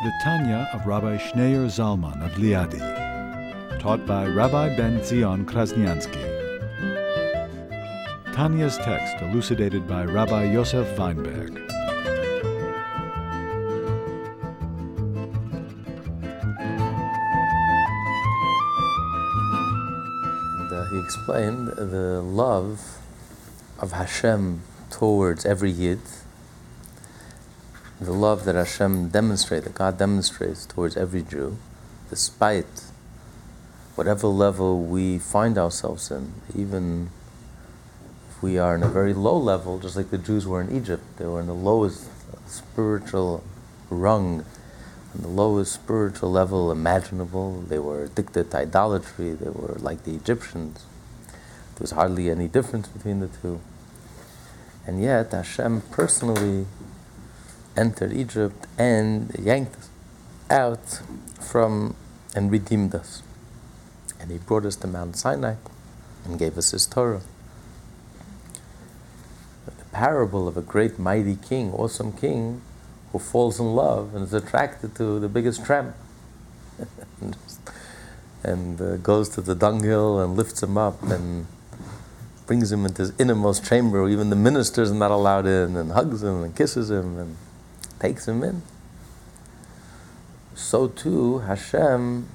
The Tanya of Rabbi Schneur Zalman of Liadi, taught by Rabbi Ben Zion Krasniansky. Tanya's text elucidated by Rabbi Yosef Weinberg. And, uh, he explained the love of Hashem towards every Yid, the love that Hashem demonstrates, that God demonstrates towards every Jew, despite whatever level we find ourselves in, even if we are in a very low level, just like the Jews were in Egypt, they were in the lowest spiritual rung, on the lowest spiritual level imaginable. They were addicted to idolatry, they were like the Egyptians. There was hardly any difference between the two. And yet, Hashem personally entered Egypt and yanked us out from and redeemed us. And He brought us to Mount Sinai and gave us His Torah. The parable of a great mighty king, awesome king, who falls in love and is attracted to the biggest tramp. and uh, goes to the dunghill and lifts him up and brings him into his innermost chamber where even the ministers are not allowed in and hugs him and kisses him and takes him in. So too, Hashem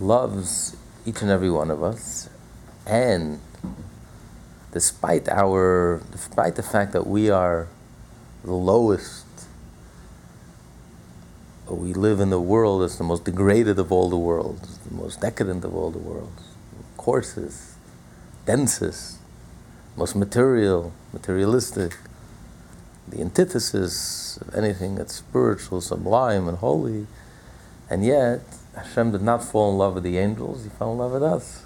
loves each and every one of us, and despite our, despite the fact that we are the lowest, we live in the world that's the most degraded of all the worlds, the most decadent of all the worlds, coarsest, densest, most material, materialistic the antithesis of anything that's spiritual, sublime, and holy. And yet, Hashem did not fall in love with the angels, He fell in love with us.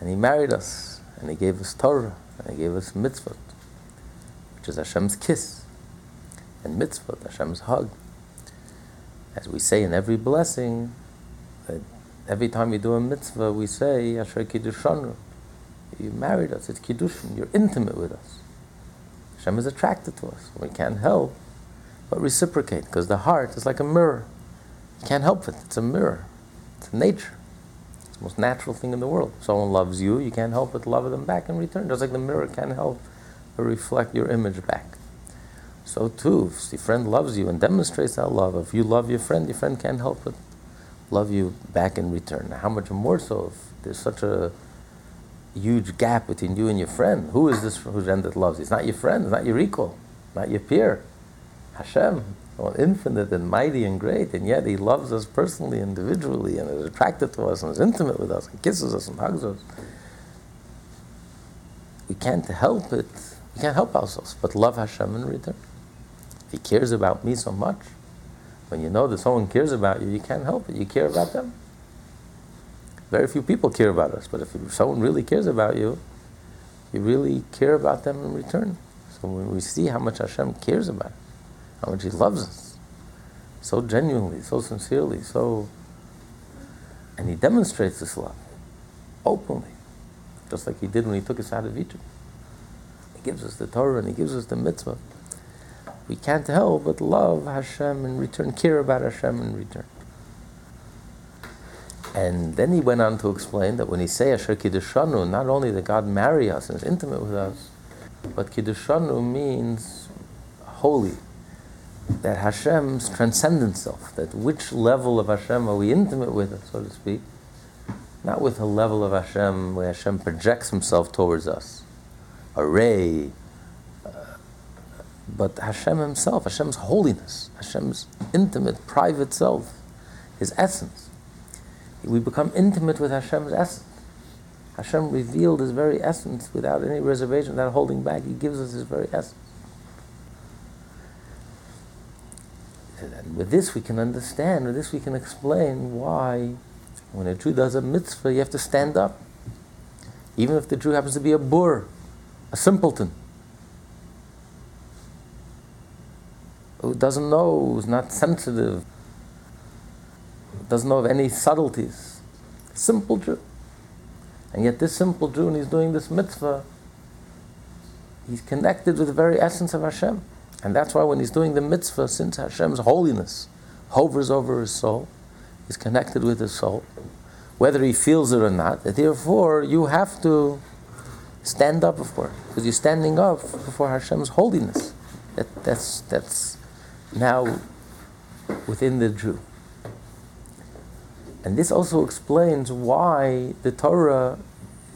And He married us, and He gave us Torah, and He gave us mitzvot, which is Hashem's kiss, and mitzvot, Hashem's hug. As we say in every blessing, that every time you do a mitzvah, we say, Asher Kiddushanu. You married us, it's Kiddushin, you're intimate with us. Hashem is attracted to us. We can't help but reciprocate because the heart is like a mirror. You can't help it. It's a mirror. It's nature. It's the most natural thing in the world. If someone loves you, you can't help but love them back in return. Just like the mirror can't help but reflect your image back. So too, if your friend loves you and demonstrates that love, if you love your friend, your friend can't help but love you back in return. How much more so if there's such a huge gap between you and your friend. Who is this friend that loves you? It's not your friend, it's not your equal, not your peer. Hashem, well, infinite and mighty and great, and yet He loves us personally, individually, and is attracted to us and is intimate with us and kisses us and hugs us. We can't help it. We can't help ourselves but love Hashem in return. He cares about me so much, when you know that someone cares about you, you can't help it. You care about them. Very few people care about us, but if someone really cares about you, you really care about them in return. So when we see how much Hashem cares about, us, how much He loves us, so genuinely, so sincerely, so, and He demonstrates this love openly, just like He did when He took us out of Egypt. He gives us the Torah and He gives us the mitzvah. We can't help but love Hashem in return, care about Hashem in return. And then he went on to explain that when he say Asher Kiddushanu, not only that God marry us and is intimate with us, but Kiddushanu means holy. That Hashem's transcendent self, that which level of Hashem are we intimate with, so to speak, not with a level of Hashem where Hashem projects himself towards us, a ray, uh, but Hashem himself, Hashem's holiness, Hashem's intimate, private self, his essence we become intimate with Hashem's essence. Hashem revealed His very essence without any reservation, without holding back. He gives us His very essence. And with this we can understand, with this we can explain why when a Jew does a mitzvah, you have to stand up. Even if the Jew happens to be a boor, a simpleton, who doesn't know, who's not sensitive, doesn't know of any subtleties. Simple Jew. And yet, this simple Jew, and he's doing this mitzvah, he's connected with the very essence of Hashem. And that's why when he's doing the mitzvah, since Hashem's holiness hovers over his soul, he's connected with his soul, whether he feels it or not. Therefore, you have to stand up before because you're standing up before Hashem's holiness. That, that's, that's now within the Jew. And this also explains why the Torah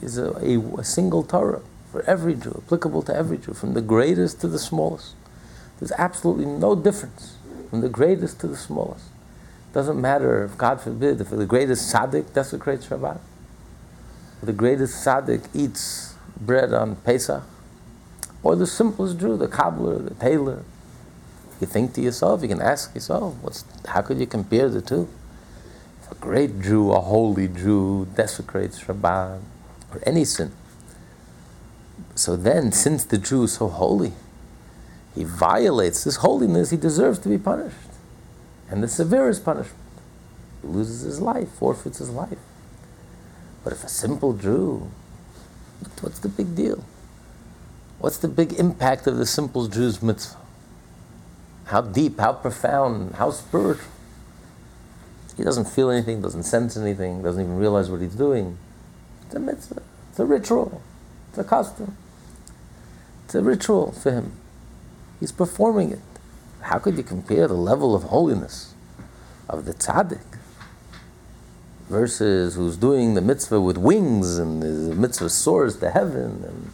is a, a, a, single Torah for every Jew, applicable to every Jew, from the greatest to the smallest. There's absolutely no difference from the greatest to the smallest. Doesn't matter if, God forbid, if the greatest tzaddik desecrates Shabbat, the greatest tzaddik eats bread on Pesach, or the simplest Jew, the cobbler, the tailor. You think to yourself, you can ask yourself, what's, how could you compare the two? A great Jew, a holy Jew, desecrates Shabbat, or any sin, so then, since the Jew is so holy, he violates this holiness, he deserves to be punished. And the severest punishment. He loses his life, forfeits his life. But if a simple Jew, what's the big deal? What's the big impact of the simple Jew's mitzvah? How deep, how profound, how spiritual. He doesn't feel anything, doesn't sense anything, doesn't even realize what he's doing. It's a mitzvah, it's a ritual, it's a custom. It's a ritual for him. He's performing it. How could you compare the level of holiness of the tzaddik versus who's doing the mitzvah with wings and the mitzvah soars to heaven and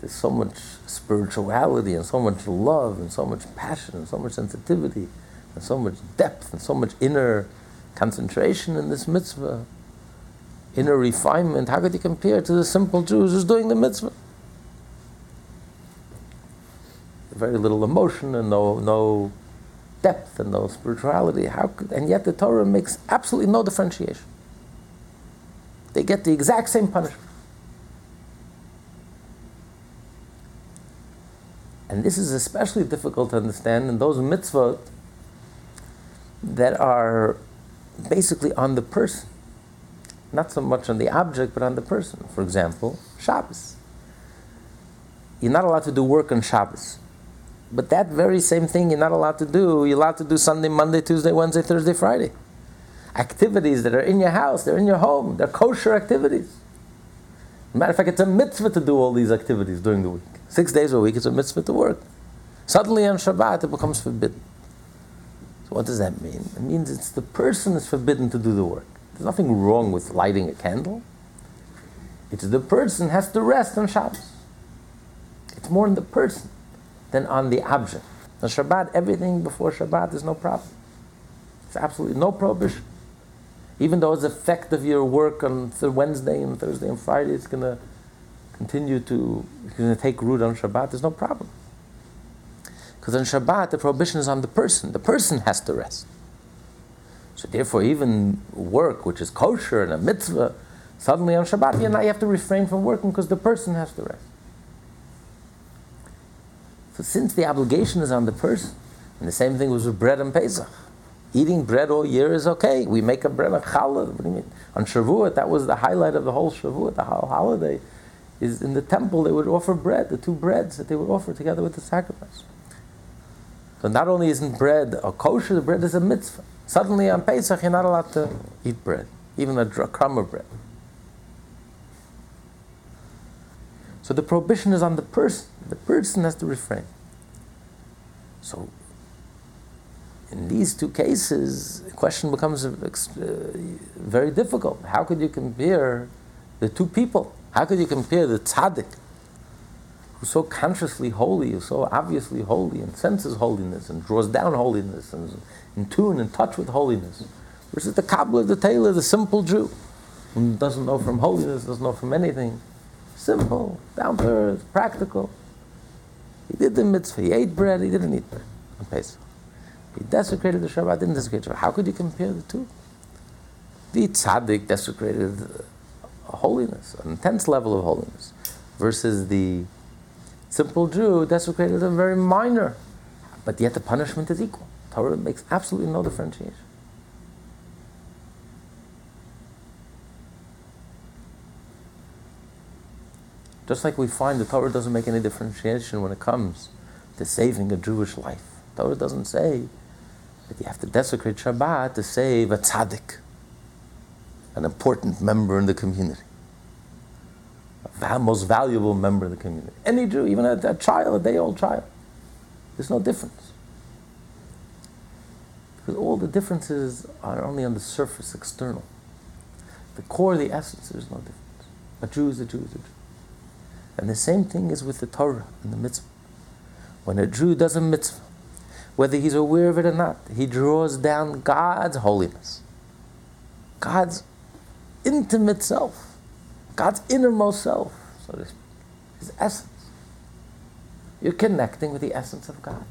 there's so much spirituality and so much love and so much passion and so much sensitivity and so much depth and so much inner concentration in this mitzvah, inner refinement. How could you compare to the simple Jews who's doing the mitzvah? very little emotion and no, no depth and no spirituality. How could, and yet the Torah makes absolutely no differentiation. They get the exact same punishment. And this is especially difficult to understand in those mitzvot that are basically on the person. Not so much on the object, but on the person. For example, Shabbos. You're not allowed to do work on Shabbos. But that very same thing you're not allowed to do. You're allowed to do Sunday, Monday, Tuesday, Wednesday, Thursday, Friday. Activities that are in your house, they're in your home, they're kosher activities. Matter of fact, it's a mitzvah to do all these activities during the week. Six days a week, it's a mitzvah to work. Suddenly on Shabbat, it becomes forbidden. What does that mean? It means it's the person is forbidden to do the work. There's nothing wrong with lighting a candle. It's the person has to rest on Shabbos. It's more in the person than on the object. On Shabbat, everything before Shabbat is no problem. It's absolutely no prohibition. Even though it's effect of your work on Wednesday and Thursday and Friday, it's going to continue to, it's going to take root on Shabbat, there's no problem. Because on Shabbat, the prohibition is on the person. The person has to rest. So therefore, even work, which is kosher and a mitzvah, suddenly on Shabbat, you, you have to refrain from working because the person has to rest. So since the obligation is on the person, and the same thing was with bread and Pesach. Eating bread all year is okay. We make a bread on challah. What do you mean? On Shavuot, that was the highlight of the whole Shavuot, the whole holiday. Is in the temple they would offer bread, the two breads that they would offer together with the sacrifice. So not only isn't bread a kosher, the bread is a mitzvah. Suddenly on Pesach you're not allowed to eat bread, even a crumb of bread. So the prohibition is on the person. The person has to refrain. So, in these two cases, the question becomes uh, very difficult. How could you compare the two people? How could you compare the tzaddik, who's so consciously holy, who's so obviously holy, and senses holiness, and draws down holiness, and is in tune, and touch with holiness, versus the cobbler, the tailor, the simple Jew, who doesn't know from holiness, doesn't know from anything, Simple, down to earth, practical. He did the mitzvah. He ate bread. He didn't eat bread on Pesach. He desecrated the Shabbat, didn't desecrate the Shabbat. How could you compare the two? The tzaddik desecrated holiness, an intense level of holiness, versus the simple Jew desecrated a very minor, but yet the punishment is equal. Torah makes absolutely no differentiation. Just like we find the Torah doesn't make any differentiation when it comes to saving a Jewish life. The Torah doesn't say that you have to desecrate Shabbat to save a tzaddik, an important member in the community, most valuable member of the community. Any Jew, even a, a child, a day old child, there's no difference. Because all the differences are only on the surface, external. The core, the essence, there's no difference. A Jew is a Jew is a Jew. And the same thing is with the Torah and the mitzvah. When a Jew does a mitzvah, whether he's aware of it or not, he draws down God's holiness, God's intimate self, God's innermost self, so to speak, his essence. You're connecting with the essence of God.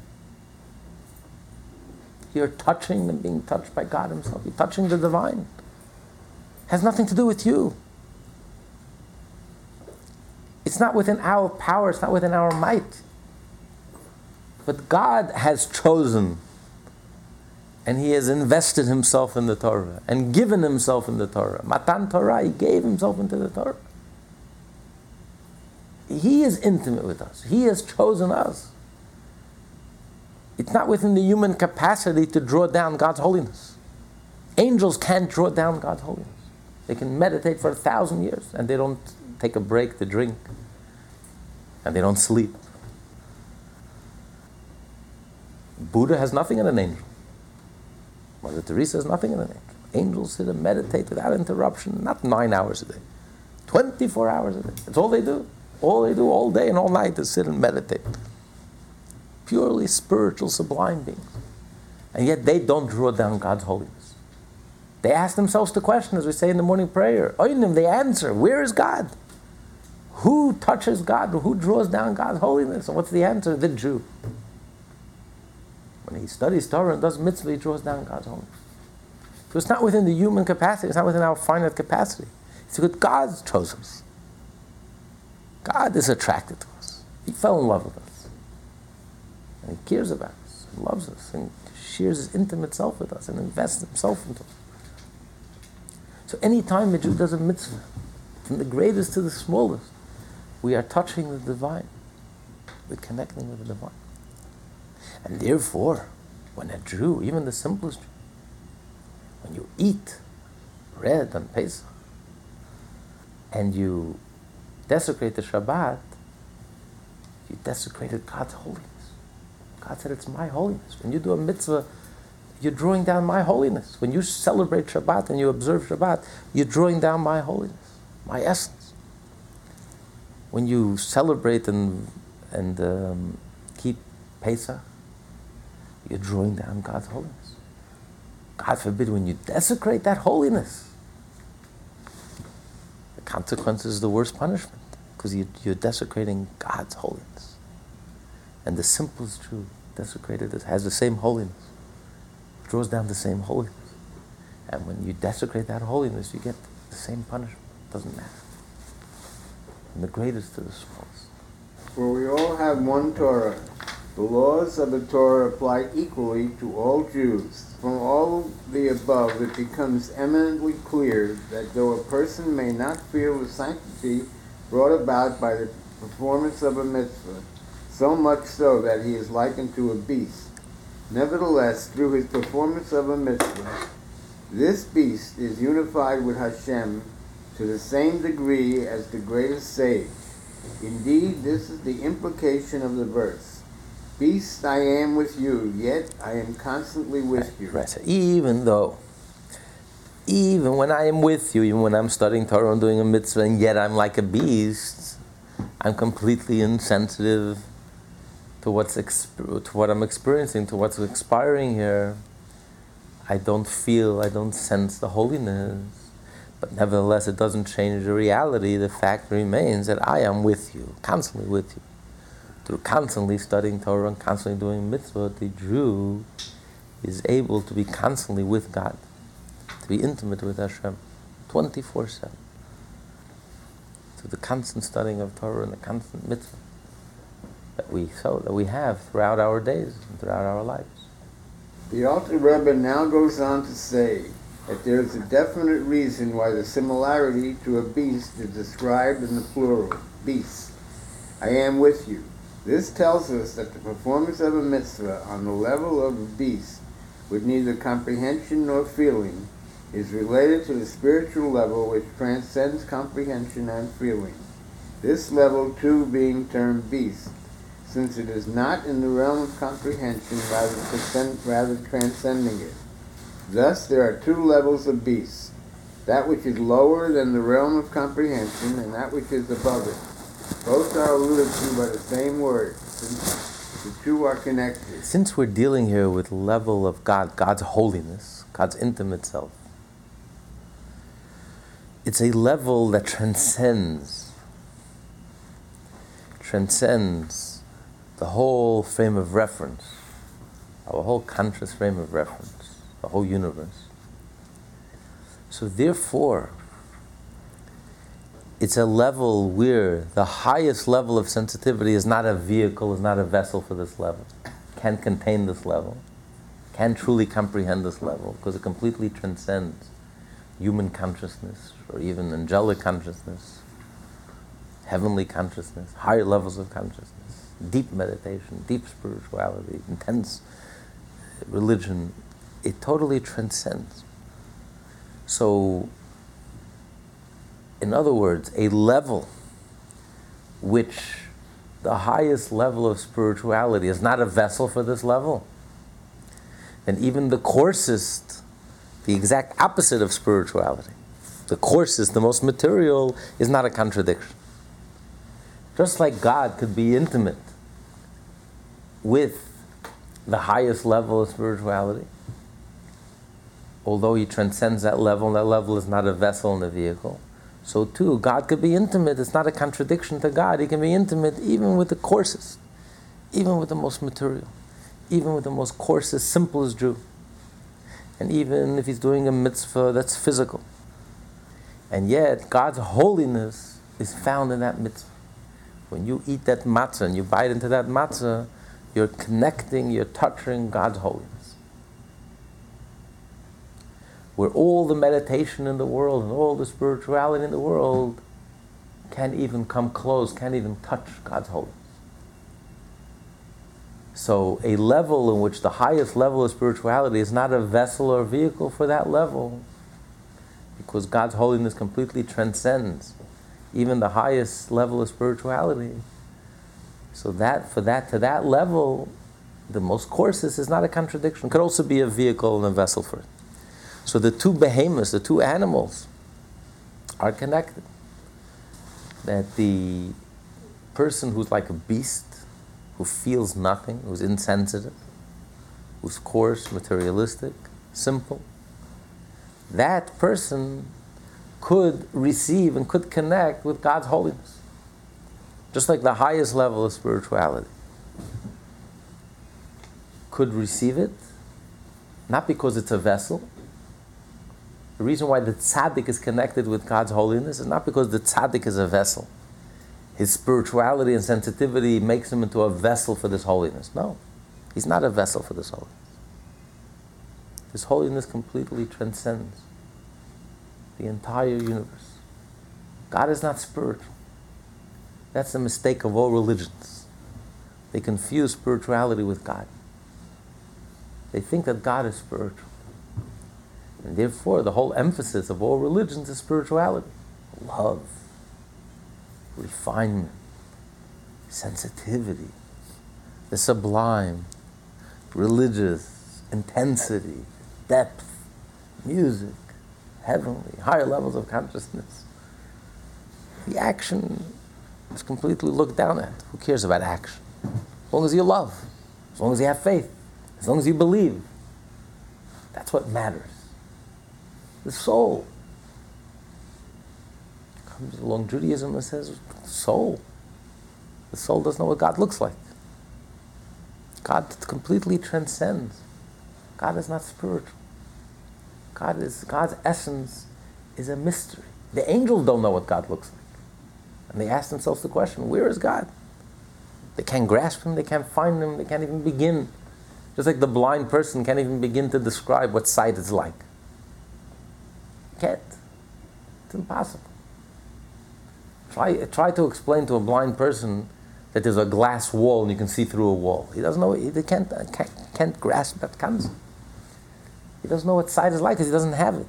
You're touching and being touched by God Himself. You're touching the divine. It has nothing to do with you. It's not within our power, it's not within our might. But God has chosen and He has invested Himself in the Torah and given Himself in the Torah. Matan Torah, He gave Himself into the Torah. He is intimate with us, He has chosen us. It's not within the human capacity to draw down God's holiness. Angels can't draw down God's holiness. They can meditate for a thousand years and they don't take a break to drink, and they don't sleep. Buddha has nothing in an angel. Mother Teresa has nothing in an angel. Angels sit and meditate without interruption, not nine hours a day, 24 hours a day. That's all they do. All they do all day and all night is sit and meditate. Purely spiritual, sublime beings. And yet they don't draw down God's holiness. They ask themselves the question, as we say in the morning prayer. Oinim, they answer, where is God? Who touches God? Who draws down God's holiness? And what's the answer? The Jew. When he studies Torah and does mitzvah, he draws down God's holiness. So it's not within the human capacity, it's not within our finite capacity. It's because God chose us. God is attracted to us. He fell in love with us. And he cares about us, and loves us, and shares his intimate self with us, and invests himself into us. So anytime a Jew does a mitzvah, from the greatest to the smallest, we are touching the divine. We're connecting with the divine. And therefore, when a Jew, even the simplest Jew, when you eat bread on Pesach and you desecrate the Shabbat, you desecrated God's holiness. God said, It's my holiness. When you do a mitzvah, you're drawing down my holiness. When you celebrate Shabbat and you observe Shabbat, you're drawing down my holiness, my essence when you celebrate and, and um, keep Pesach, you're drawing down God's holiness. God forbid when you desecrate that holiness, the consequence is the worst punishment because you, you're desecrating God's holiness. And the simplest Jew desecrated has the same holiness, draws down the same holiness. And when you desecrate that holiness, you get the same punishment. Doesn't matter from the greatest to the smallest. For we all have one Torah. The laws of the Torah apply equally to all Jews. From all the above, it becomes eminently clear that though a person may not feel the sanctity brought about by the performance of a mitzvah, so much so that he is likened to a beast, nevertheless, through his performance of a mitzvah, this beast is unified with Hashem to the same degree as the greatest sage. Indeed, this is the implication of the verse. Beast I am with you, yet I am constantly with you. Right. Even though, even when I am with you, even when I'm studying Torah and doing a mitzvah, and yet I'm like a beast, I'm completely insensitive to what's exp- to what I'm experiencing, to what's expiring here. I don't feel, I don't sense the holiness. But nevertheless, it doesn't change the reality. The fact remains that I am with you, constantly with you. Through constantly studying Torah and constantly doing mitzvah, the Jew is able to be constantly with God, to be intimate with Hashem, 24 7. Through the constant studying of Torah and the constant mitzvah that we so that we have throughout our days and throughout our lives. The Alter Rebbe now goes on to say that there is a definite reason why the similarity to a beast is described in the plural, beasts. I am with you. This tells us that the performance of a mitzvah on the level of a beast, with neither comprehension nor feeling, is related to the spiritual level which transcends comprehension and feeling. This level, too, being termed beast, since it is not in the realm of comprehension, rather, transcending it. Thus, there are two levels of beasts that which is lower than the realm of comprehension, and that which is above it. Both are alluded to by the same word, the two are connected. Since we're dealing here with level of God, God's holiness, God's intimate self, it's a level that transcends, transcends the whole frame of reference, our whole conscious frame of reference, the whole universe. So therefore, it's a level where the highest level of sensitivity is not a vehicle, is not a vessel for this level, can contain this level, can truly comprehend this level, because it completely transcends human consciousness or even angelic consciousness, heavenly consciousness, higher levels of consciousness, deep meditation, deep spirituality, intense uh, religion. It totally transcends. So, in other words, a level which the highest level of spirituality is not a vessel for this level. And even the coarsest, the exact opposite of spirituality, the coarsest, the most material, is not a contradiction. Just like God could be intimate with the highest level of spirituality, although he transcends that level, and that level is not a vessel and a vehicle so too, God could be intimate. It's not a contradiction to God. He can be intimate even with the coarsest, even with the most material, even with the most coarsest, simplest Jew. And even if he's doing a mitzvah that's physical. And yet, God's holiness is found in that mitzvah. When you eat that matzah and you bite into that matzah, you're connecting, you're touching God's holiness where all the meditation in the world and all the spirituality in the world can't even come close, can't even touch God's holiness. So, a level in which the highest level of spirituality is not a vessel or vehicle for that level, because God's holiness completely transcends even the highest level of spirituality. So that for that to that level, the most coarsest is not a contradiction. It could also be a vehicle and a vessel for it. So the two behemoths, the two animals, are connected. That the person who's like a beast, who feels nothing, who's insensitive, who's coarse, materialistic, simple, that person could receive and could connect with God's holiness. Just like the highest level of spirituality could receive it, not because it's a vessel, the reason why the tzaddik is connected with God's holiness is not because the tzaddik is a vessel. His spirituality and sensitivity makes him into a vessel for this holiness. No, he's not a vessel for this holiness. This holiness completely transcends the entire universe. God is not spiritual. That's the mistake of all religions. They confuse spirituality with God. They think that God is spiritual. And therefore, the whole emphasis of all religions is spirituality. Love, refinement, sensitivity, the sublime, religious, intensity, depth, music, heavenly, higher levels of consciousness. The action is completely looked down at. Who cares about action? As long as you love, as long as you have faith, as long as you believe. That's what matters the soul. Comes along Judaism and says, soul. The soul doesn't know what God looks like. God completely transcends. God is not spiritual. God is God's essence is a mystery. The angels don't know what God looks like. And they ask themselves the question, where is God? They can't grasp him, they can't find him, they can't even begin. Just like the blind person can't even begin to describe what sight is like. Can't. It's impossible. Try, try to explain to a blind person that there's a glass wall and you can see through a wall. He doesn't know, he can't, uh, can't, can't grasp that concept. He doesn't know what sight is like because he doesn't have it.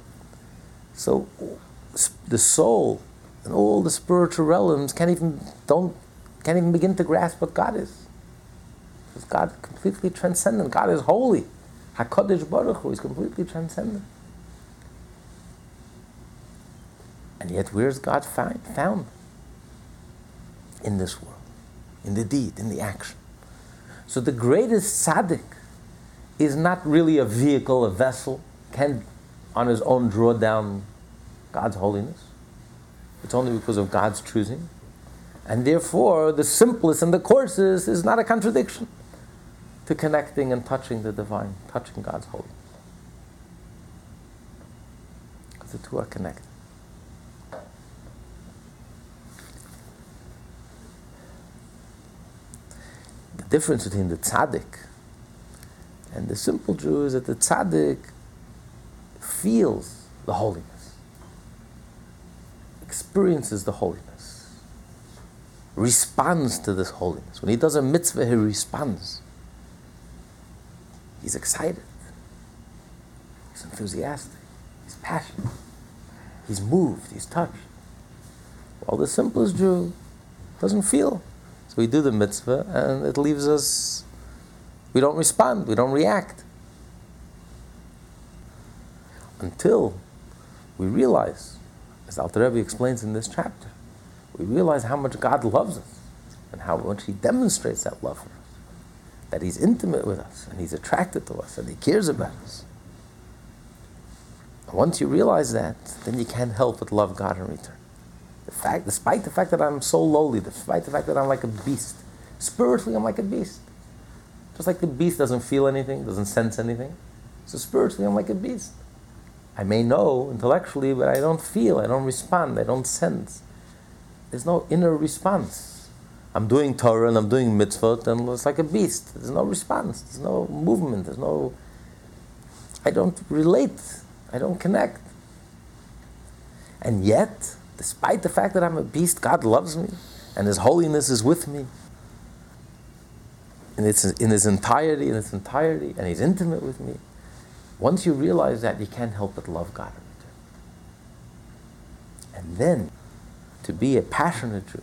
So the soul and all the spiritual realms can't even, don't, can't even begin to grasp what God is. Because God is completely transcendent. God is holy. HaKadosh Baruch Hu is completely transcendent. And yet, where's God find, found? In this world, in the deed, in the action. So the greatest tzaddik is not really a vehicle, a vessel, can on his own draw down God's holiness. It's only because of God's choosing. And therefore, the simplest and the coarsest is not a contradiction to connecting and touching the divine, touching God's holiness. Because the two are connected. Difference between the tzaddik and the simple Jew is that the tzaddik feels the holiness, experiences the holiness, responds to this holiness. When he does a mitzvah, he responds. He's excited, he's enthusiastic, he's passionate, he's moved, he's touched. While the simplest Jew doesn't feel. So we do the mitzvah and it leaves us we don't respond, we don't react. Until we realize, as Alter Rebbe explains in this chapter, we realize how much God loves us and how much He demonstrates that love for us. That He's intimate with us and He's attracted to us and He cares about us. And once you realize that, then you can't help but love God in return. Fact, despite the fact that I'm so lowly, despite the fact that I'm like a beast, spiritually I'm like a beast. Just like the beast doesn't feel anything, doesn't sense anything. So spiritually, I'm like a beast. I may know intellectually, but I don't feel, I don't respond, I don't sense. There's no inner response. I'm doing Torah and I'm doing mitzvot, and it's like a beast. There's no response, there's no movement, there's no. I don't relate, I don't connect. And yet, despite the fact that I'm a beast, God loves me, and His holiness is with me in its, in its entirety, in its entirety, and He's intimate with me. Once you realize that, you can't help but love God in return. And then, to be a passionate Jew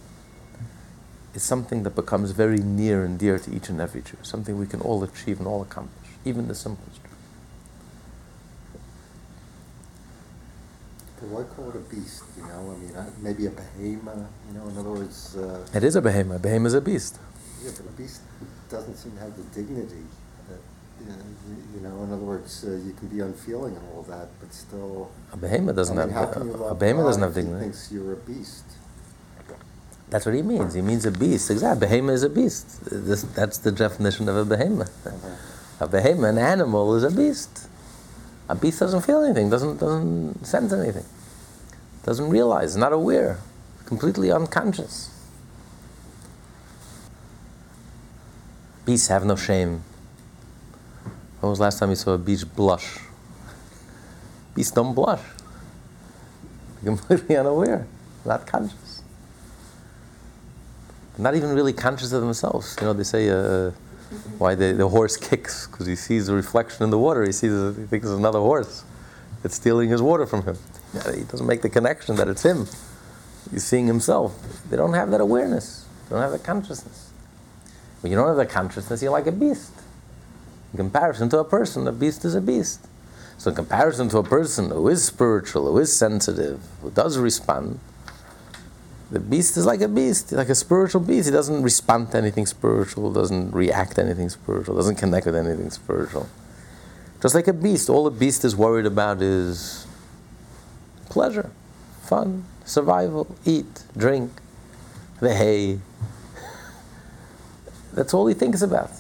is something that becomes very near and dear to each and every Jew, something we can all achieve and all accomplish, even the simplest Why call it a beast? You know, I mean, maybe a behemoth. You know, in other words. Uh, it is a behemoth. A behemoth is a beast. Yeah, but a beast doesn't seem to have the dignity that, you know, in other words, uh, you can be unfeeling and all that, but still. A behemoth doesn't I mean, have. You a behemoth doesn't have dignity. Thinks you're a beast. That's what he means. He means a beast. Exactly. Behemoth is a beast. This, that's the definition of a behemoth. A behemoth, an animal, is a beast. A beast doesn't feel anything, doesn't, doesn't sense anything, doesn't realize, not aware, completely unconscious. Beasts have no shame. When was the last time you saw a beast blush? Beasts don't blush. They're completely unaware, not conscious. Not even really conscious of themselves. You know, they say uh, why the, the horse kicks because he sees the reflection in the water. He sees, he thinks it's another horse. that's stealing his water from him. He doesn't make the connection that it's him. He's seeing himself. They don't have that awareness. They don't have that consciousness. When you don't have that consciousness, you're like a beast. In comparison to a person, a beast is a beast. So, in comparison to a person who is spiritual, who is sensitive, who does respond, the beast is like a beast, like a spiritual beast. He doesn't respond to anything spiritual, doesn't react to anything spiritual, doesn't connect with anything spiritual. Just like a beast, all a beast is worried about is pleasure, fun, survival, eat, drink, the hay, that's all he thinks about.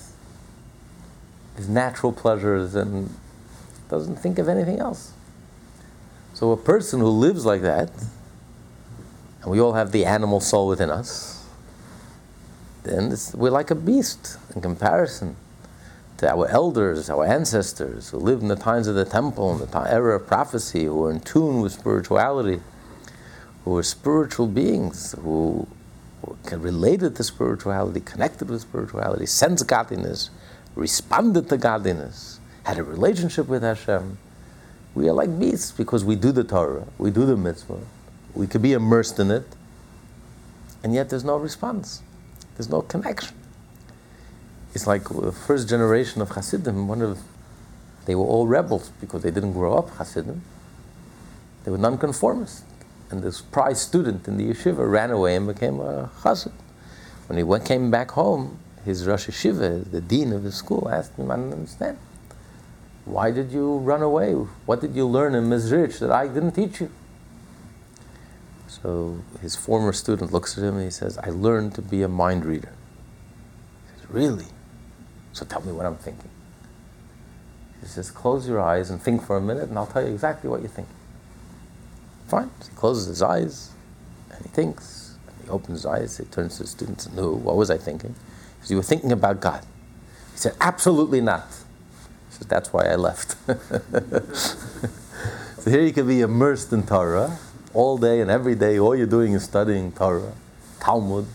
His natural pleasures and doesn't think of anything else. So a person who lives like that, and we all have the animal soul within us, then we're like a beast in comparison to our elders, our ancestors who lived in the times of the temple, in the era of prophecy, who were in tune with spirituality, who were spiritual beings, who related to spirituality, connected with spirituality, sensed godliness, responded to godliness, had a relationship with Hashem. We are like beasts because we do the Torah, we do the mitzvah, we could be immersed in it, and yet there's no response, there's no connection. It's like the first generation of Hasidim, one of they were all rebels because they didn't grow up Hasidim. They were nonconformists. And this prize student in the yeshiva ran away and became a Hasid. When he went, came back home, his Rosh Yeshiva, the dean of the school, asked him, I don't understand. Why did you run away? What did you learn in Mezrich that I didn't teach you? So his former student looks at him and he says, I learned to be a mind reader. He says, Really? So tell me what I'm thinking. He says, Close your eyes and think for a minute, and I'll tell you exactly what you're thinking. Fine. So he closes his eyes and he thinks. And he opens his eyes, he turns to the students, and, No, what was I thinking? He says, You were thinking about God. He said, Absolutely not. He says, that's why I left. so here you can be immersed in Torah all day and every day. All you're doing is studying Torah, Talmud,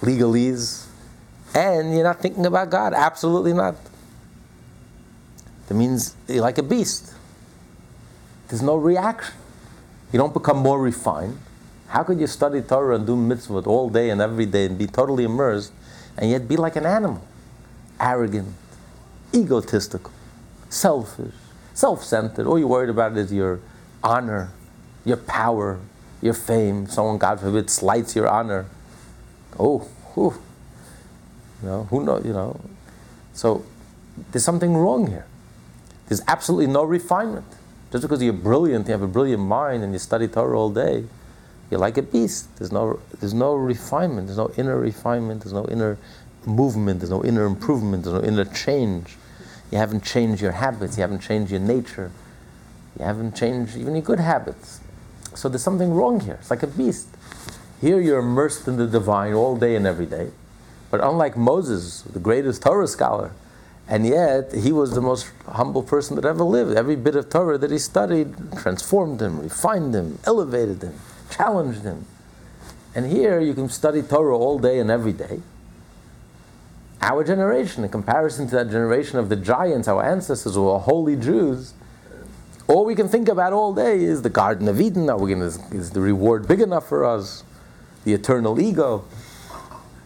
legalese, and you're not thinking about God. Absolutely not. That means you're like a beast. There's no reaction. You don't become more refined. How could you study Torah and do mitzvot all day and every day and be totally immersed and yet be like an animal? Arrogant, egotistical, selfish, self centered. All you're worried about is your honor, your power, your fame. Someone, God forbid, slights your honor. Oh, whew. You know, who knows, you know. So there's something wrong here. There's absolutely no refinement. Just because you're brilliant, you have a brilliant mind, and you study Torah all day, you're like a beast. There's no, there's no refinement. There's no inner refinement. There's no inner movement. There's no inner improvement. There's no inner change. You haven't changed your habits. You haven't changed your nature. You haven't changed even your good habits. So there's something wrong here. It's like a beast. Here you're immersed in the divine all day and every day. But unlike Moses, the greatest Torah scholar, and yet he was the most humble person that ever lived. Every bit of Torah that he studied transformed him, refined him, elevated him, challenged him. And here you can study Torah all day and every day. Our generation, in comparison to that generation of the giants, our ancestors who were holy Jews, all we can think about all day is the Garden of Eden. Are we to, is the reward big enough for us? The eternal ego.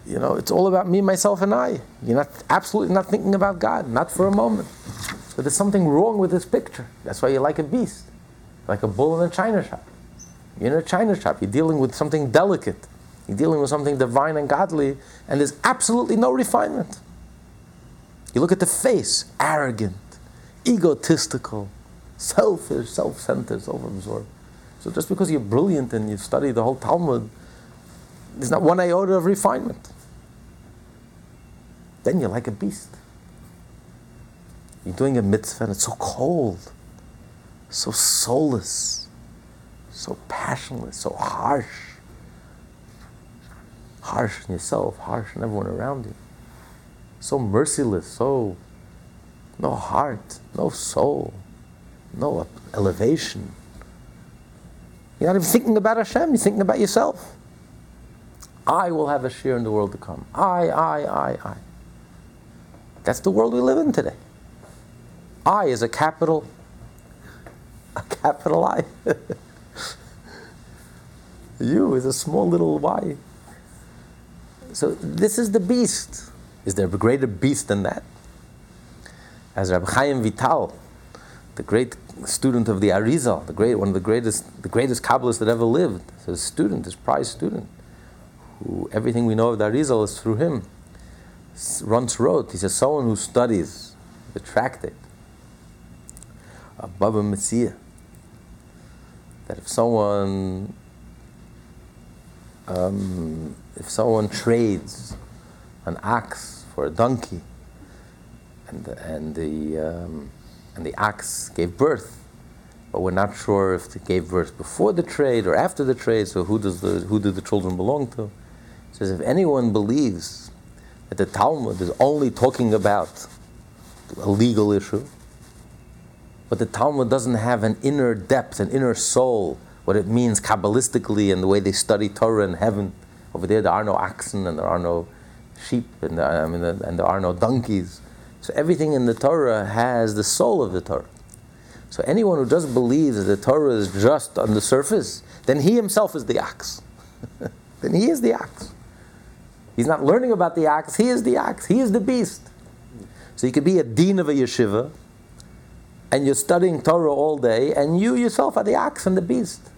You know, it's all about me, myself, and I. You're not absolutely not thinking about God, not for a moment. But there's something wrong with this picture. That's why you're like a beast, like a bull in a china shop. You're in a china shop. You're dealing with something delicate. You're dealing with something divine and godly, and there's absolutely no refinement. You look at the face, arrogant, egotistical, selfish, uh, self-centered, self-absorbed. So just because you're brilliant and you've studied the whole Talmud, there's not one iota of refinement. Then you're like a beast. You're doing a mitzvah and it's so cold, so soulless, so passionless, so harsh. Harsh on yourself, harsh on everyone around you. So merciless, so no heart, no soul, no elevation. You're not even thinking about Hashem, you're thinking about yourself. I will have a share in the world to come. I, I, I, I. That's the world we live in today. I is a capital, a capital I. you is a small little y. So this is the beast. Is there a greater beast than that? As Rabbi Chaim Vital, the great student of the Arizal, the great one of the greatest, the greatest Kabbalists that ever lived, his student, his prize student, who everything we know of the Arizal is through him. Once wrote, he says, someone who studies the tractate of Baba Metzia, that if someone um, if someone trades an ox for a donkey, and the, and the um, and the ox gave birth. But we're not sure if it gave birth before the trade or after the trade, so who, does the, who do the children belong to? It says if anyone believes that the Talmud is only talking about a legal issue, but the Talmud doesn't have an inner depth, an inner soul, what it means Kabbalistically and the way they study Torah in heaven. Over there, there are no oxen and there are no sheep and um, I mean, and there are no donkeys. So everything in the Torah has the soul of the Torah. So anyone who just believes that the Torah is just on the surface, then he himself is the ox. then he is the ox. He's not learning about the ox, he is the ox, he is the beast. So you could be a dean of a yeshiva, and you're studying Torah all day, and you yourself are the ox and the beast.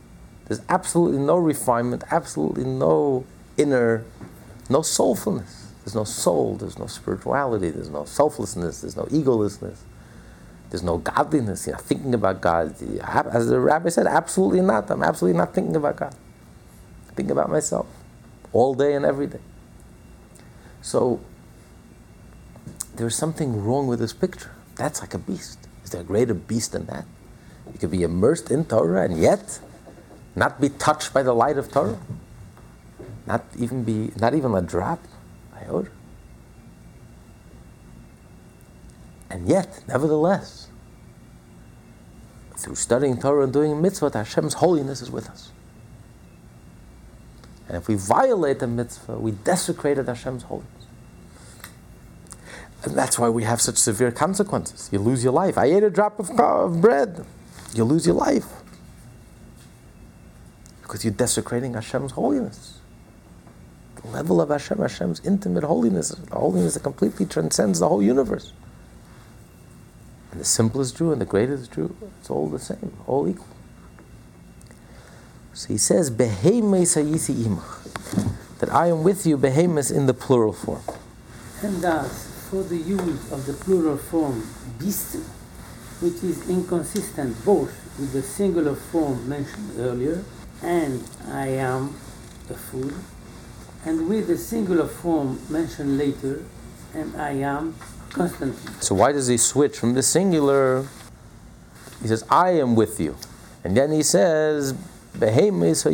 There's absolutely no refinement, absolutely no inner, no soulfulness. There's no soul, there's no spirituality, there's no selflessness, there's no egolessness, there's no godliness. You're not thinking about God. As the rabbi said, absolutely not. I'm absolutely not thinking about God. I think about myself all day and every day. So there's something wrong with this picture. That's like a beast. Is there a greater beast than that? You could be immersed in Torah and yet not be touched by the light of Torah. Not even be, not even a drop. And yet, nevertheless, through studying Torah and doing mitzvah, Hashem's holiness is with us. And if we violate the mitzvah, we desecrated Hashem's holiness. And that's why we have such severe consequences. You lose your life. I ate a drop of, of bread. You lose your life. Because you're desecrating Hashem's holiness level of Hashem, Hashem's intimate holiness, the holiness that completely transcends the whole universe. And the simplest Jew and the greatest Jew, it's all the same, all equal. So he says, that I am with you, behemes in the plural form. And thus, for the use of the plural form beast, which is inconsistent both with the singular form mentioned earlier and I am the food, and with the singular form mentioned later, and I am constantly. So why does he switch from the singular? He says, I am with you. And then he says, Behemis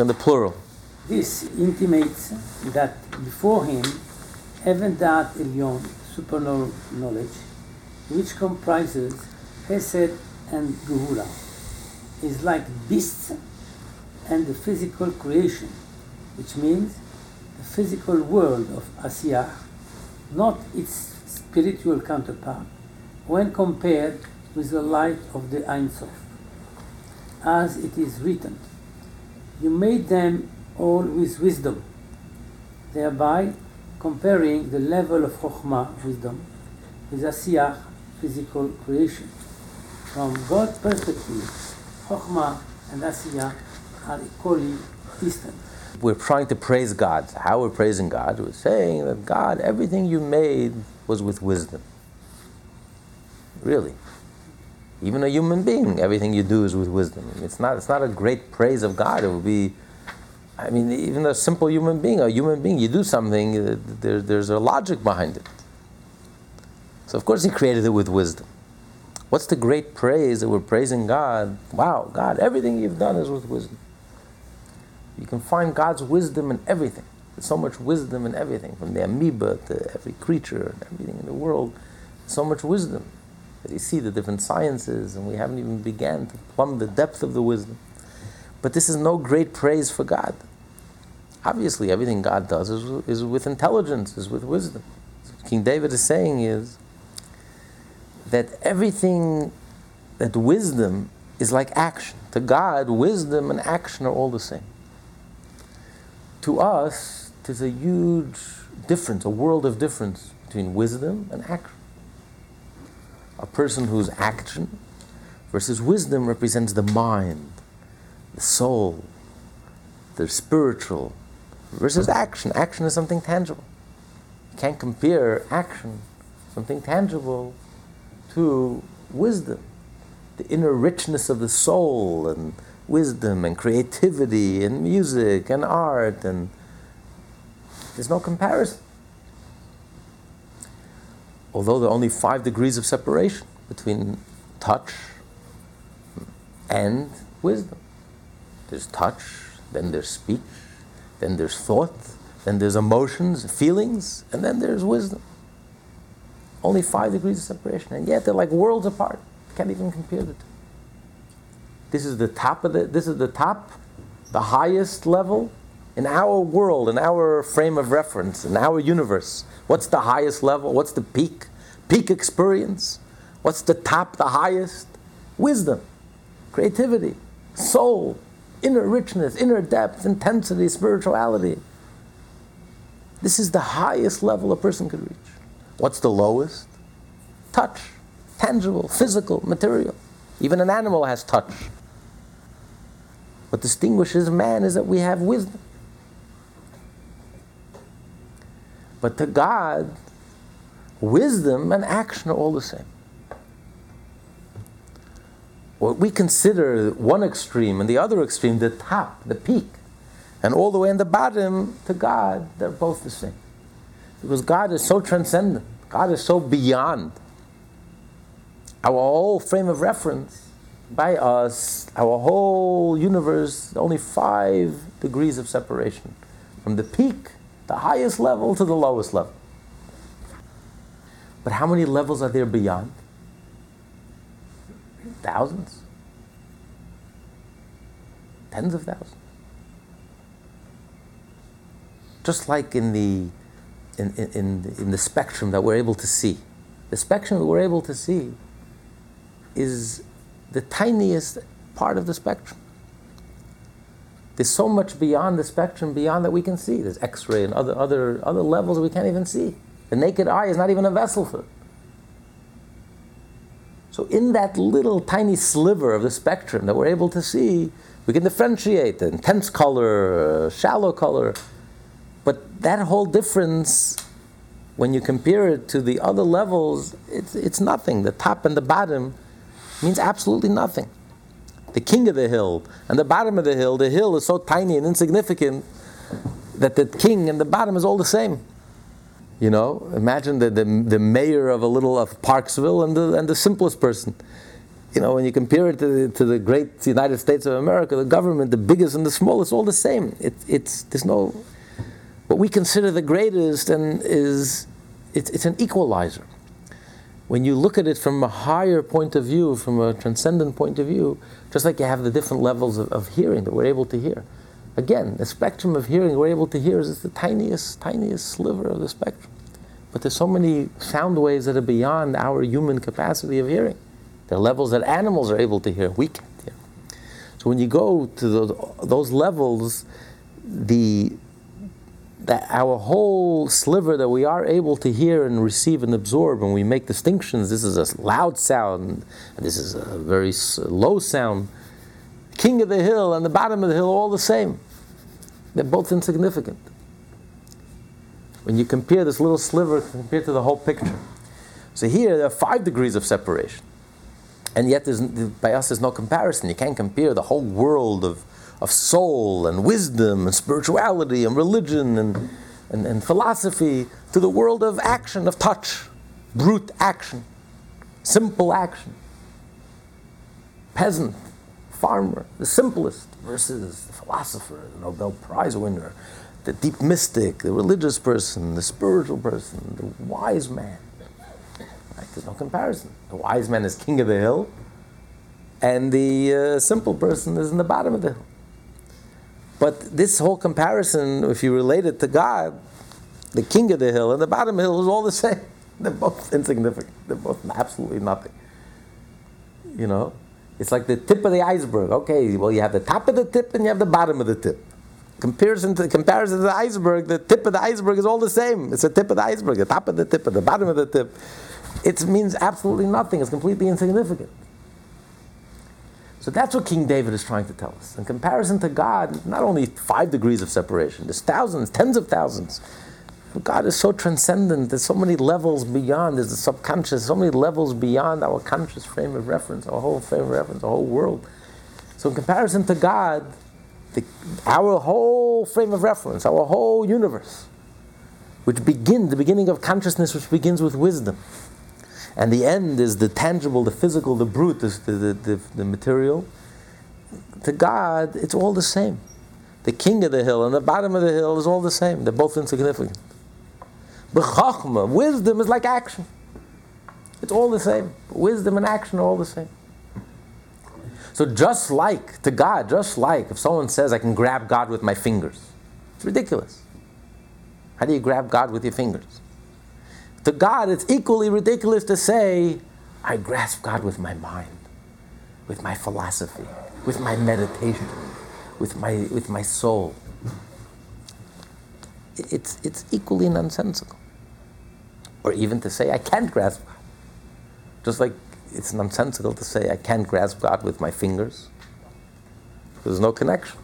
in the plural. This intimates that before him, Even Da'at Elyon, supernal knowledge, which comprises Hesed and Gevurah, is like beasts and the physical creation, which means the physical world of Asiyah, not its spiritual counterpart, when compared with the light of the Ein Sof. As it is written, You made them all with wisdom, thereby comparing the level of Chokhmah, wisdom, with Asiyah, physical creation. From God's perspective, Chokhmah and Asiyah are equally distant we're trying to praise God. How we're praising God? We're saying that God, everything you made was with wisdom. Really. Even a human being, everything you do is with wisdom. It's not, it's not a great praise of God. It would be, I mean, even a simple human being, a human being, you do something, uh, there, there's a logic behind it. So, of course, He created it with wisdom. What's the great praise that we're praising God? Wow, God, everything you've done is with wisdom. You can find God's wisdom in everything. There's so much wisdom in everything, from the amoeba to every creature and everything in the world. So much wisdom that you see the different sciences, and we haven't even began to plumb the depth of the wisdom. But this is no great praise for God. Obviously, everything God does is, is with intelligence, is with wisdom. So King David is saying is that everything, that wisdom is like action. To God, wisdom and action are all the same to us, there's a huge difference, a world of difference between wisdom and action. A person whose action versus wisdom represents the mind, the soul, the spiritual, versus action. Action is something tangible. You can't compare action, something tangible, to wisdom, the inner richness of the soul and wisdom and creativity and music and art and there's no comparison. Although there are only five degrees of separation between touch and wisdom. There's touch, then there's speech, then there's thought, then there's emotions, feelings, and then there's wisdom. Only five degrees of separation, and yet they're like worlds apart. Can't even compare the two. This is the top of the. This is the top, the highest level in our world, in our frame of reference, in our universe. What's the highest level? What's the peak? Peak experience. What's the top, the highest? Wisdom, creativity, soul, inner richness, inner depth, intensity, spirituality. This is the highest level a person could reach. What's the lowest? Touch, tangible, physical, material. Even an animal has touch. What distinguishes man is that we have wisdom. But to God, wisdom and action are all the same. What we consider one extreme and the other extreme, the top, the peak, and all the way in the bottom, to God, they're both the same. Because God is so transcendent, God is so beyond our whole frame of reference by us, our whole universe, only five degrees of separation from the peak, the highest level, to the lowest level. But how many levels are there beyond? Thousands? Tens of thousands? Just like in the, in, in, in, the, spectrum that we're able to see. The spectrum that we're able to see is the tiniest part of the spectrum. There's so much beyond the spectrum, beyond that we can see. There's X-ray and other, other, other levels we can't even see. The naked eye is not even a vessel for it. So in that little tiny sliver of the spectrum that we're able to see, we can differentiate the intense color, uh, shallow color. But that whole difference, when you compare it to the other levels, it's, it's nothing. The top and the bottom means absolutely nothing. The king of the hill and the bottom of the hill, the hill is so tiny and insignificant that the king and the bottom is all the same. You know, imagine the, the, the mayor of a little of Parksville and the, and the simplest person. You know, when you compare it to the, to the great United States of America, the government, the biggest and the smallest, all the same. It, it's, there's no, what we consider the greatest and is, it's, it's an equalizer when you look at it from a higher point of view, from a transcendent point of view, just like you have the different levels of, of hearing that we're able to hear. Again, the spectrum of hearing we're able to hear is the tiniest, tiniest sliver of the spectrum. But there's so many sound waves that are beyond our human capacity of hearing. There are levels that animals are able to hear, we can't hear. So when you go to those, those levels, the that our whole sliver that we are able to hear and receive and absorb, and we make distinctions. This is a loud sound, this is a very low sound. King of the hill and the bottom of the hill, all the same. They're both insignificant. When you compare this little sliver compared to the whole picture. So here there are five degrees of separation. And yet by us there's no comparison. You can't compare the whole world of of soul and wisdom and spirituality and religion and, and, and philosophy to the world of action, of touch, brute action, simple action. Peasant, farmer, the simplest versus the philosopher, the Nobel Prize winner, the deep mystic, the religious person, the spiritual person, the wise man. There's no comparison. The wise man is king of the hill, and the uh, simple person is in the bottom of the hill. But this whole comparison, if you relate it to God, the king of the hill and the bottom hill is all the same. They're both insignificant. They're both absolutely nothing. You know? It's like the tip of the iceberg. Okay, well, you have the top of the tip and you have the bottom of the tip. Comparison to comparison to the iceberg, the tip of the iceberg is all the same. It's the tip of the iceberg, the top of the tip, and the bottom of the tip. It means absolutely nothing. It's completely insignificant. So that's what King David is trying to tell us. In comparison to God, not only five degrees of separation, there's thousands, tens of thousands. God is so transcendent, there's so many levels beyond, there's the subconscious, so many levels beyond our conscious frame of reference, our whole frame of reference, our whole world. So in comparison to God, the, our whole frame of reference, our whole universe, which begins, the beginning of consciousness, which begins with wisdom, and the end is the tangible, the physical, the brute, the, the, the, the material, to God, it's all the same. The king of the hill and the bottom of the hill is all the same. They're both insignificant. But chachma, wisdom is like action. It's all the same. Wisdom and action are all the same. So just like to God, just like if someone says I can grab God with my fingers, it's ridiculous. How do you grab God with your fingers? To God, it's equally ridiculous to say, I grasp God with my mind, with my philosophy, with my meditation, with my, with my soul. It's, it's equally nonsensical. Or even to say, I can't grasp God. Just like it's nonsensical to say, I can't grasp God with my fingers. There's no connection.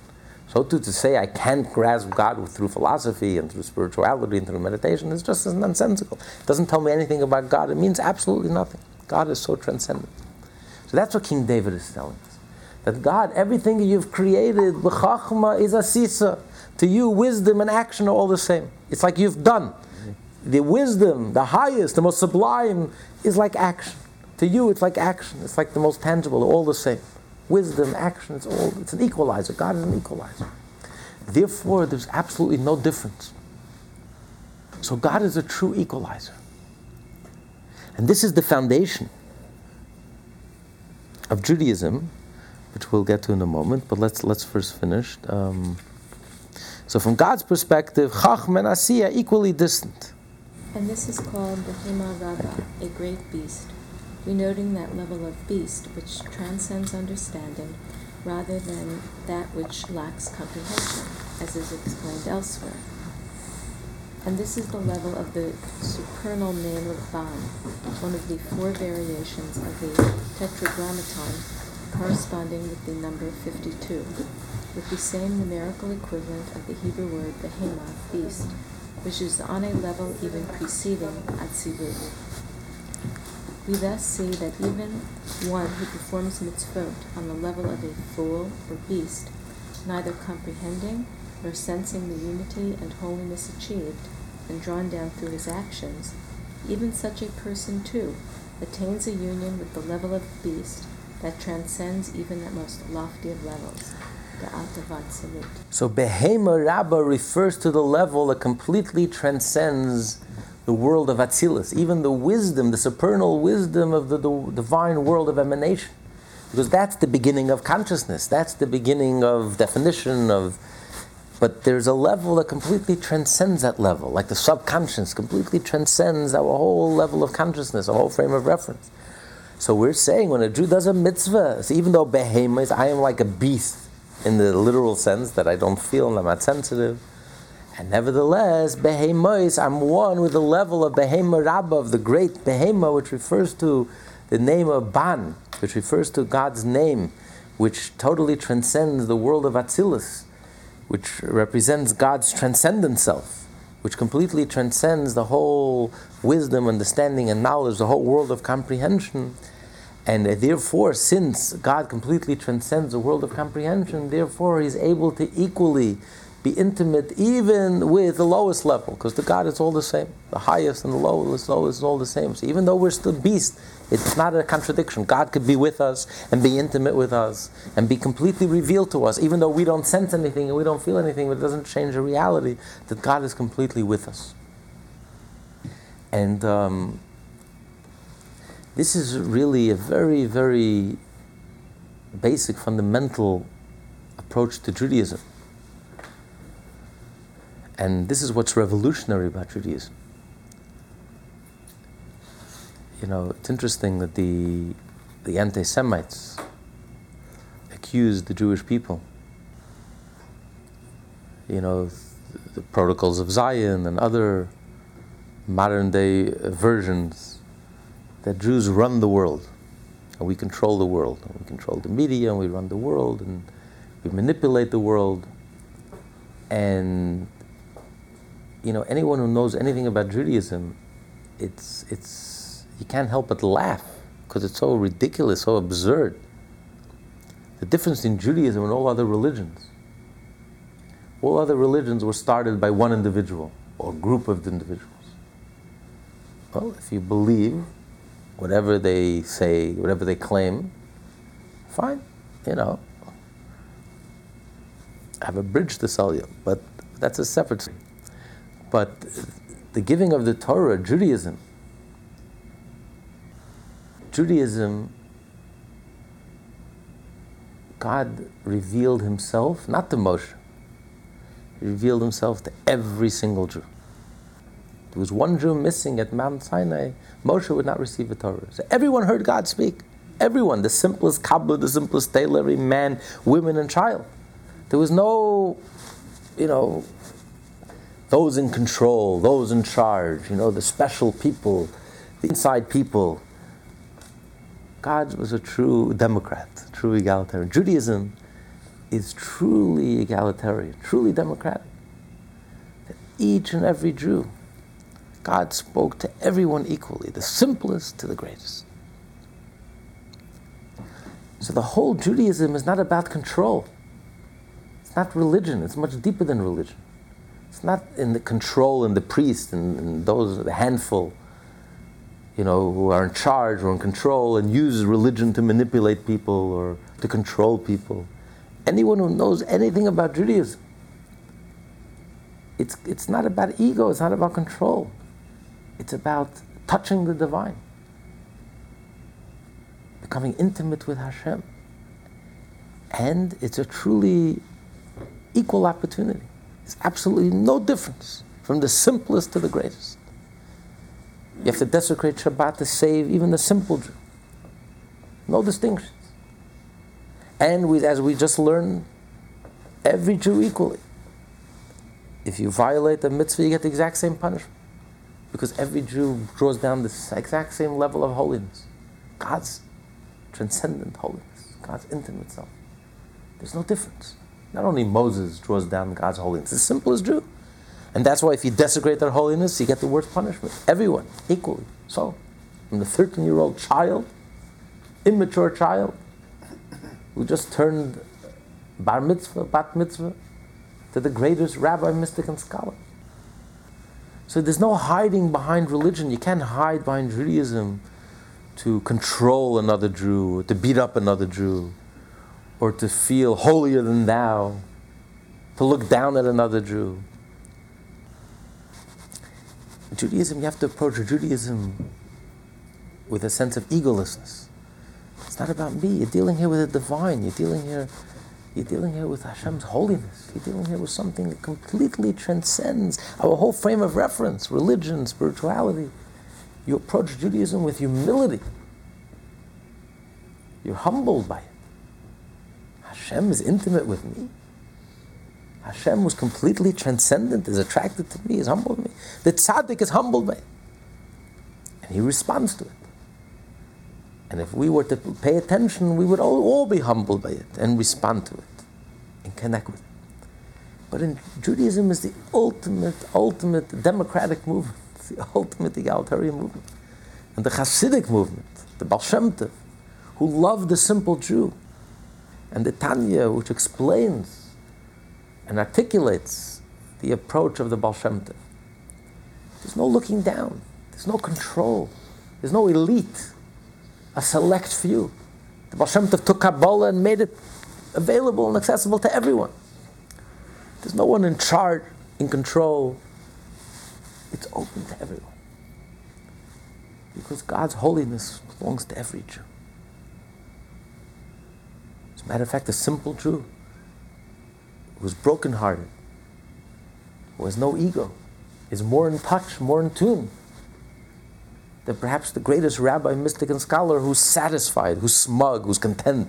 So to say I can't grasp God through philosophy and through spirituality and through meditation is just as nonsensical. It doesn't tell me anything about God. It means absolutely nothing. God is so transcendent. So that's what King David is telling us. That God, everything you've created, b'chachma asisa. To you, wisdom and action are all the same. It's like you've done. The wisdom, the highest, the most sublime, is like action. To you, it's like action. It's like the most tangible, all the same wisdom, action, it's all, it's an equalizer. God is an equalizer. Therefore, there's absolutely no difference. So God is a true equalizer. And this is the foundation of Judaism, which we'll get to in a moment, but let's, let's first finish. Um, so from God's perspective, Chacham and Asiya equally distant. And this is called the Behema Rabbah, a great beast denoting that level of beast which transcends understanding rather than that which lacks comprehension, as is explained elsewhere. And this is the level of the supernal name of Ban, one of the four variations of the tetragrammaton corresponding with the number 52, with the same numerical equivalent of the Hebrew word behemoth, beast, which is on a level even preceding Atzilut. We thus see that even one who performs mitzvot on the level of a fool or beast, neither comprehending nor sensing the unity and holiness achieved and drawn down through his actions, even such a person too attains a union with the level of beast that transcends even that most lofty of levels. So Behema Rabbah refers to the level that completely transcends the world of Atzilus, even the wisdom, the supernal wisdom of the, the divine world of emanation. Because that's the beginning of consciousness, that's the beginning of definition of. But there's a level that completely transcends that level, like the subconscious completely transcends our whole level of consciousness, our whole frame of reference. So we're saying when a Jew does a mitzvah, so even though behemoth, I am like a beast in the literal sense that I don't feel and I'm not sensitive, and nevertheless, behemois, I'm one with the level of behema rabbah, of the great behema, which refers to the name of Ban, which refers to God's name, which totally transcends the world of Atzilus, which represents God's transcendent self, which completely transcends the whole wisdom, understanding, and knowledge, the whole world of comprehension. And therefore, since God completely transcends the world of comprehension, therefore He's able to equally be intimate even with the lowest level, because the God is all the same. The highest and the lowest, lowest is all the same. So even though we're still beast, it's not a contradiction. God could be with us and be intimate with us and be completely revealed to us, even though we don't sense anything and we don't feel anything, but it doesn't change the reality that God is completely with us. And um, this is really a very, very basic, fundamental approach to Judaism. And this is what's revolutionary about Judaism. You know, it's interesting that the, the anti Semites accused the Jewish people. You know, the protocols of Zion and other modern day versions that Jews run the world and we control the world. And we control the media and we run the world and we manipulate the world. And you know, anyone who knows anything about Judaism, it's, it's, you can't help but laugh because it's so ridiculous, so absurd. The difference in Judaism and all other religions. All other religions were started by one individual or group of individuals. Well, if you believe whatever they say, whatever they claim, fine, you know. I have a bridge to sell you, but that's a separate. But the giving of the Torah, Judaism, Judaism, God revealed himself, not to Moshe, he revealed himself to every single Jew. There was one Jew missing at Mount Sinai, Moshe would not receive the Torah. So everyone heard God speak. Everyone, the simplest cobbler, the simplest tailor, every man, women, and child. There was no, you know, those in control, those in charge, you know, the special people, the inside people. God was a true democrat, true egalitarian. Judaism is truly egalitarian, truly democratic. That each and every Jew, God spoke to everyone equally, the simplest to the greatest. So the whole Judaism is not about control. It's not religion, it's much deeper than religion. It's not in the control and the priest and, and those, the handful, you know, who are in charge or in control and use religion to manipulate people or to control people. Anyone who knows anything about Judaism, it's, it's not about ego, it's not about control. It's about touching the divine, becoming intimate with Hashem. And it's a truly equal opportunity. There's absolutely no difference from the simplest to the greatest. You have to desecrate Shabbat to save even the simple Jew. No distinctions. And we, as we just learned, every Jew equally. If you violate the mitzvah, you get the exact same punishment. Because every Jew draws down the exact same level of holiness God's transcendent holiness, God's intimate self. There's no difference. Not only Moses draws down God's holiness, it's simple as Jew. And that's why if you desecrate their holiness, you get the worst punishment. Everyone, equally. So, from the 13 year old child, immature child, who just turned bar mitzvah, bat mitzvah, to the greatest rabbi, mystic, and scholar. So there's no hiding behind religion. You can't hide behind Judaism to control another Jew, to beat up another Jew, or to feel holier than thou, to look down at another Jew. Judaism, you have to approach Judaism with a sense of egolessness. It's not about me. You're dealing here with the divine. You're dealing here, you're dealing here with Hashem's holiness. You're dealing here with something that completely transcends our whole frame of reference, religion, spirituality. You approach Judaism with humility. You're humbled by it. Hashem is intimate with me. Hashem was completely transcendent, is attracted to me, is humbled me. The tzaddik is humbled by it. And he responds to it. And if we were to pay attention, we would all, all be humbled by it and respond to it and connect with it. But in Judaism is the ultimate, ultimate democratic movement. The ultimate egalitarian movement. And the Hasidic movement, the Baal Shem Tov, who loved the simple Jew, and the Tanya, which explains and articulates the approach of the Baal Shem Tov. There's no looking down. There's no control. There's no elite a select few. The Baal Shem Tov took Kabbalah and made it available and accessible to everyone. There's no one in charge, in control. It's open to everyone. Because God's holiness belongs to every Jew. As a matter of fact, a simple Jew who is brokenhearted, who has no ego, is more in touch, more in tune than perhaps the greatest rabbi, mystic, and scholar who's satisfied, who's smug, who's content,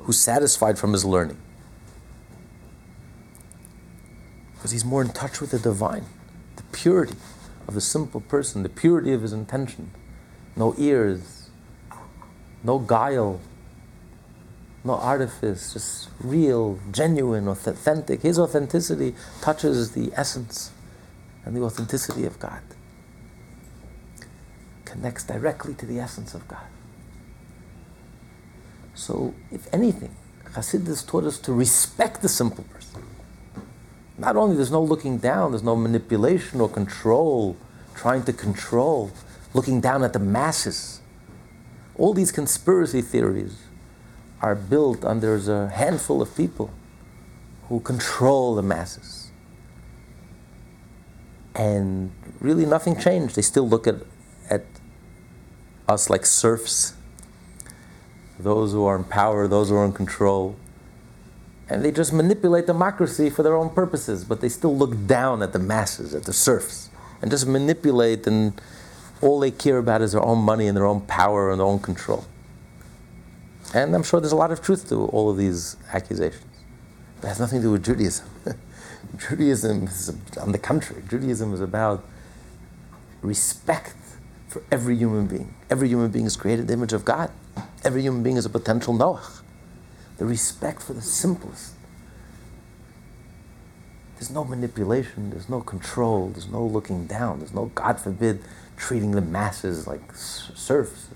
who's satisfied from his learning. Because he's more in touch with the divine, the purity of the simple person, the purity of his intention. No ears, no guile, no artifice, just real, genuine, authentic. His authenticity touches the essence and the authenticity of God connects directly to the essence of God. So, if anything, Hasidus taught us to respect the simple person. Not only there's no looking down, there's no manipulation or control, trying to control, looking down at the masses. All these conspiracy theories are built under a handful of people who control the masses. And really nothing changed. They still look at, at us like serfs, those who are in power, those who are in control. And they just manipulate democracy for their own purposes, but they still look down at the masses, at the serfs, and just manipulate, and all they care about is their own money and their own power and their own control. And I'm sure there's a lot of truth to all of these accusations. But it has nothing to do with Judaism. Judaism is, on the contrary, Judaism is about respect for every human being. Every human being is created in the image of God. Every human being is a potential Noah. The respect for the simplest. There's no manipulation, there's no control, there's no looking down, there's no, God forbid, treating the masses like serfs.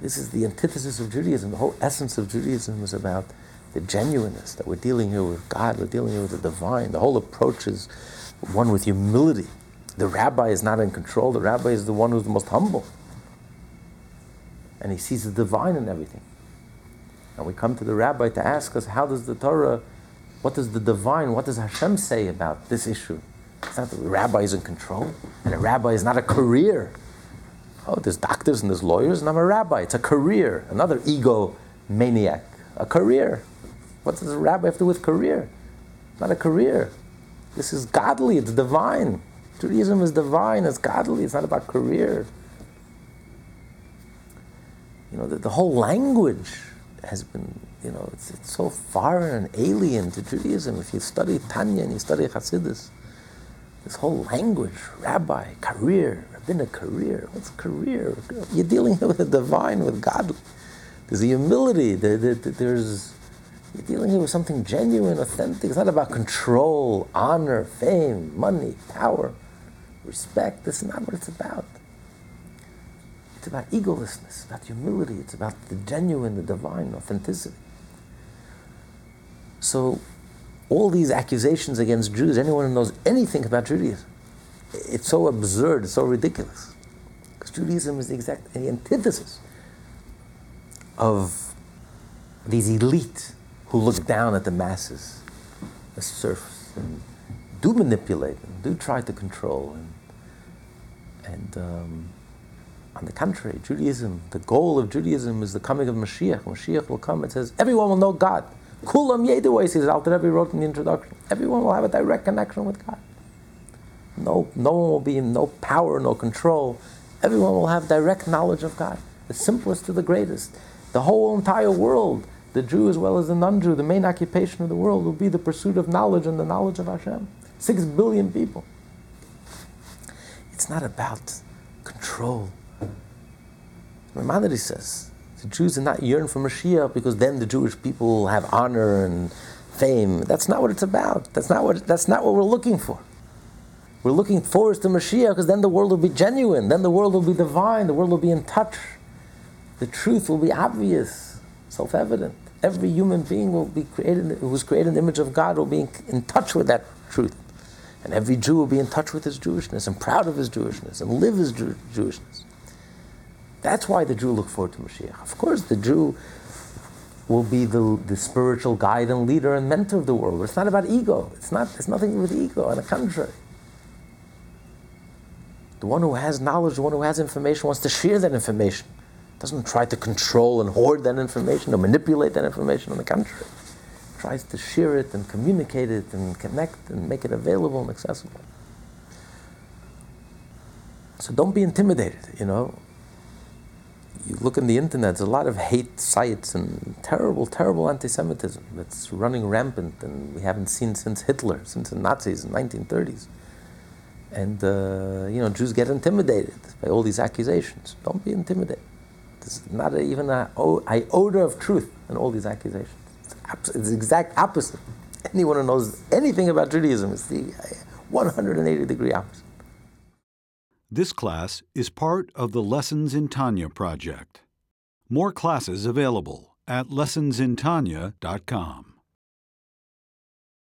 This is the antithesis of Judaism. The whole essence of Judaism is about the genuineness that we're dealing here with God, we're dealing here with the divine. The whole approach is one with humility. The rabbi is not in control, the rabbi is the one who's the most humble. And he sees the divine in everything. And we come to the rabbi to ask us, how does the Torah, what does the divine, what does Hashem say about this issue? It's not that the rabbi is in control, and a rabbi is not a career. Oh, there's doctors and there's lawyers, and I'm a rabbi. It's a career. Another ego maniac. A career. What does a rabbi have to do with career? Not a career. This is godly, it's divine. Judaism is divine, it's godly, it's not about career. You know, the, the whole language has been, you know, it's, it's so foreign and alien to Judaism. If you study Tanya and you study Hasidus, this whole language, rabbi, career, been a career. What's career? You're dealing with the divine, with God. There's the humility. There's you're dealing here with something genuine, authentic. It's not about control, honor, fame, money, power, respect. This is not what it's about. It's about egolessness, about humility. It's about the genuine, the divine, authenticity. So, all these accusations against Jews, anyone who knows anything about Judaism, it's so absurd, it's so ridiculous. Because Judaism is the exact the antithesis of these elite who look down at the masses, the serfs, and do manipulate and do try to control. And, and um, on the contrary, Judaism, the goal of Judaism is the coming of Mashiach. Mashiach will come and says, everyone will know God. Kulam Yedu, says Alter Rebbe wrote in the introduction. Everyone will have a direct connection with God. No, no one will be in no power, no control. Everyone will have direct knowledge of God, the simplest to the greatest. The whole entire world the Jew as well as the non Jew, the main occupation of the world will be the pursuit of knowledge and the knowledge of Hashem. Six billion people. It's not about control. Maimonides says the Jews are not yearn for Mashiach because then the Jewish people will have honor and fame. That's not what it's about. That's not what, that's not what we're looking for. We're looking forward to Mashiach because then the world will be genuine, then the world will be divine, the world will be in touch. The truth will be obvious self-evident. Every human being will be created, who was created in the image of God will be in, in touch with that truth. And every Jew will be in touch with his Jewishness and proud of his Jewishness and live his Jew- Jewishness. That's why the Jew look forward to Mashiach. Of course, the Jew will be the, the spiritual guide and leader and mentor of the world. It's not about ego. It's not. It's nothing with ego. On the contrary, the one who has knowledge, the one who has information, wants to share that information doesn't try to control and hoard that information or manipulate that information. On the contrary, tries to share it and communicate it and connect and make it available and accessible. So don't be intimidated, you know. You look in the internet, there's a lot of hate sites and terrible, terrible anti Semitism that's running rampant and we haven't seen since Hitler, since the Nazis in the 1930s. And, uh, you know, Jews get intimidated by all these accusations. Don't be intimidated. There's not even an iota of truth in all these accusations. It's, abs- it's the exact opposite. Anyone who knows anything about Judaism is the 180 degree opposite. This class is part of the Lessons in Tanya project. More classes available at lessonsintanya.com.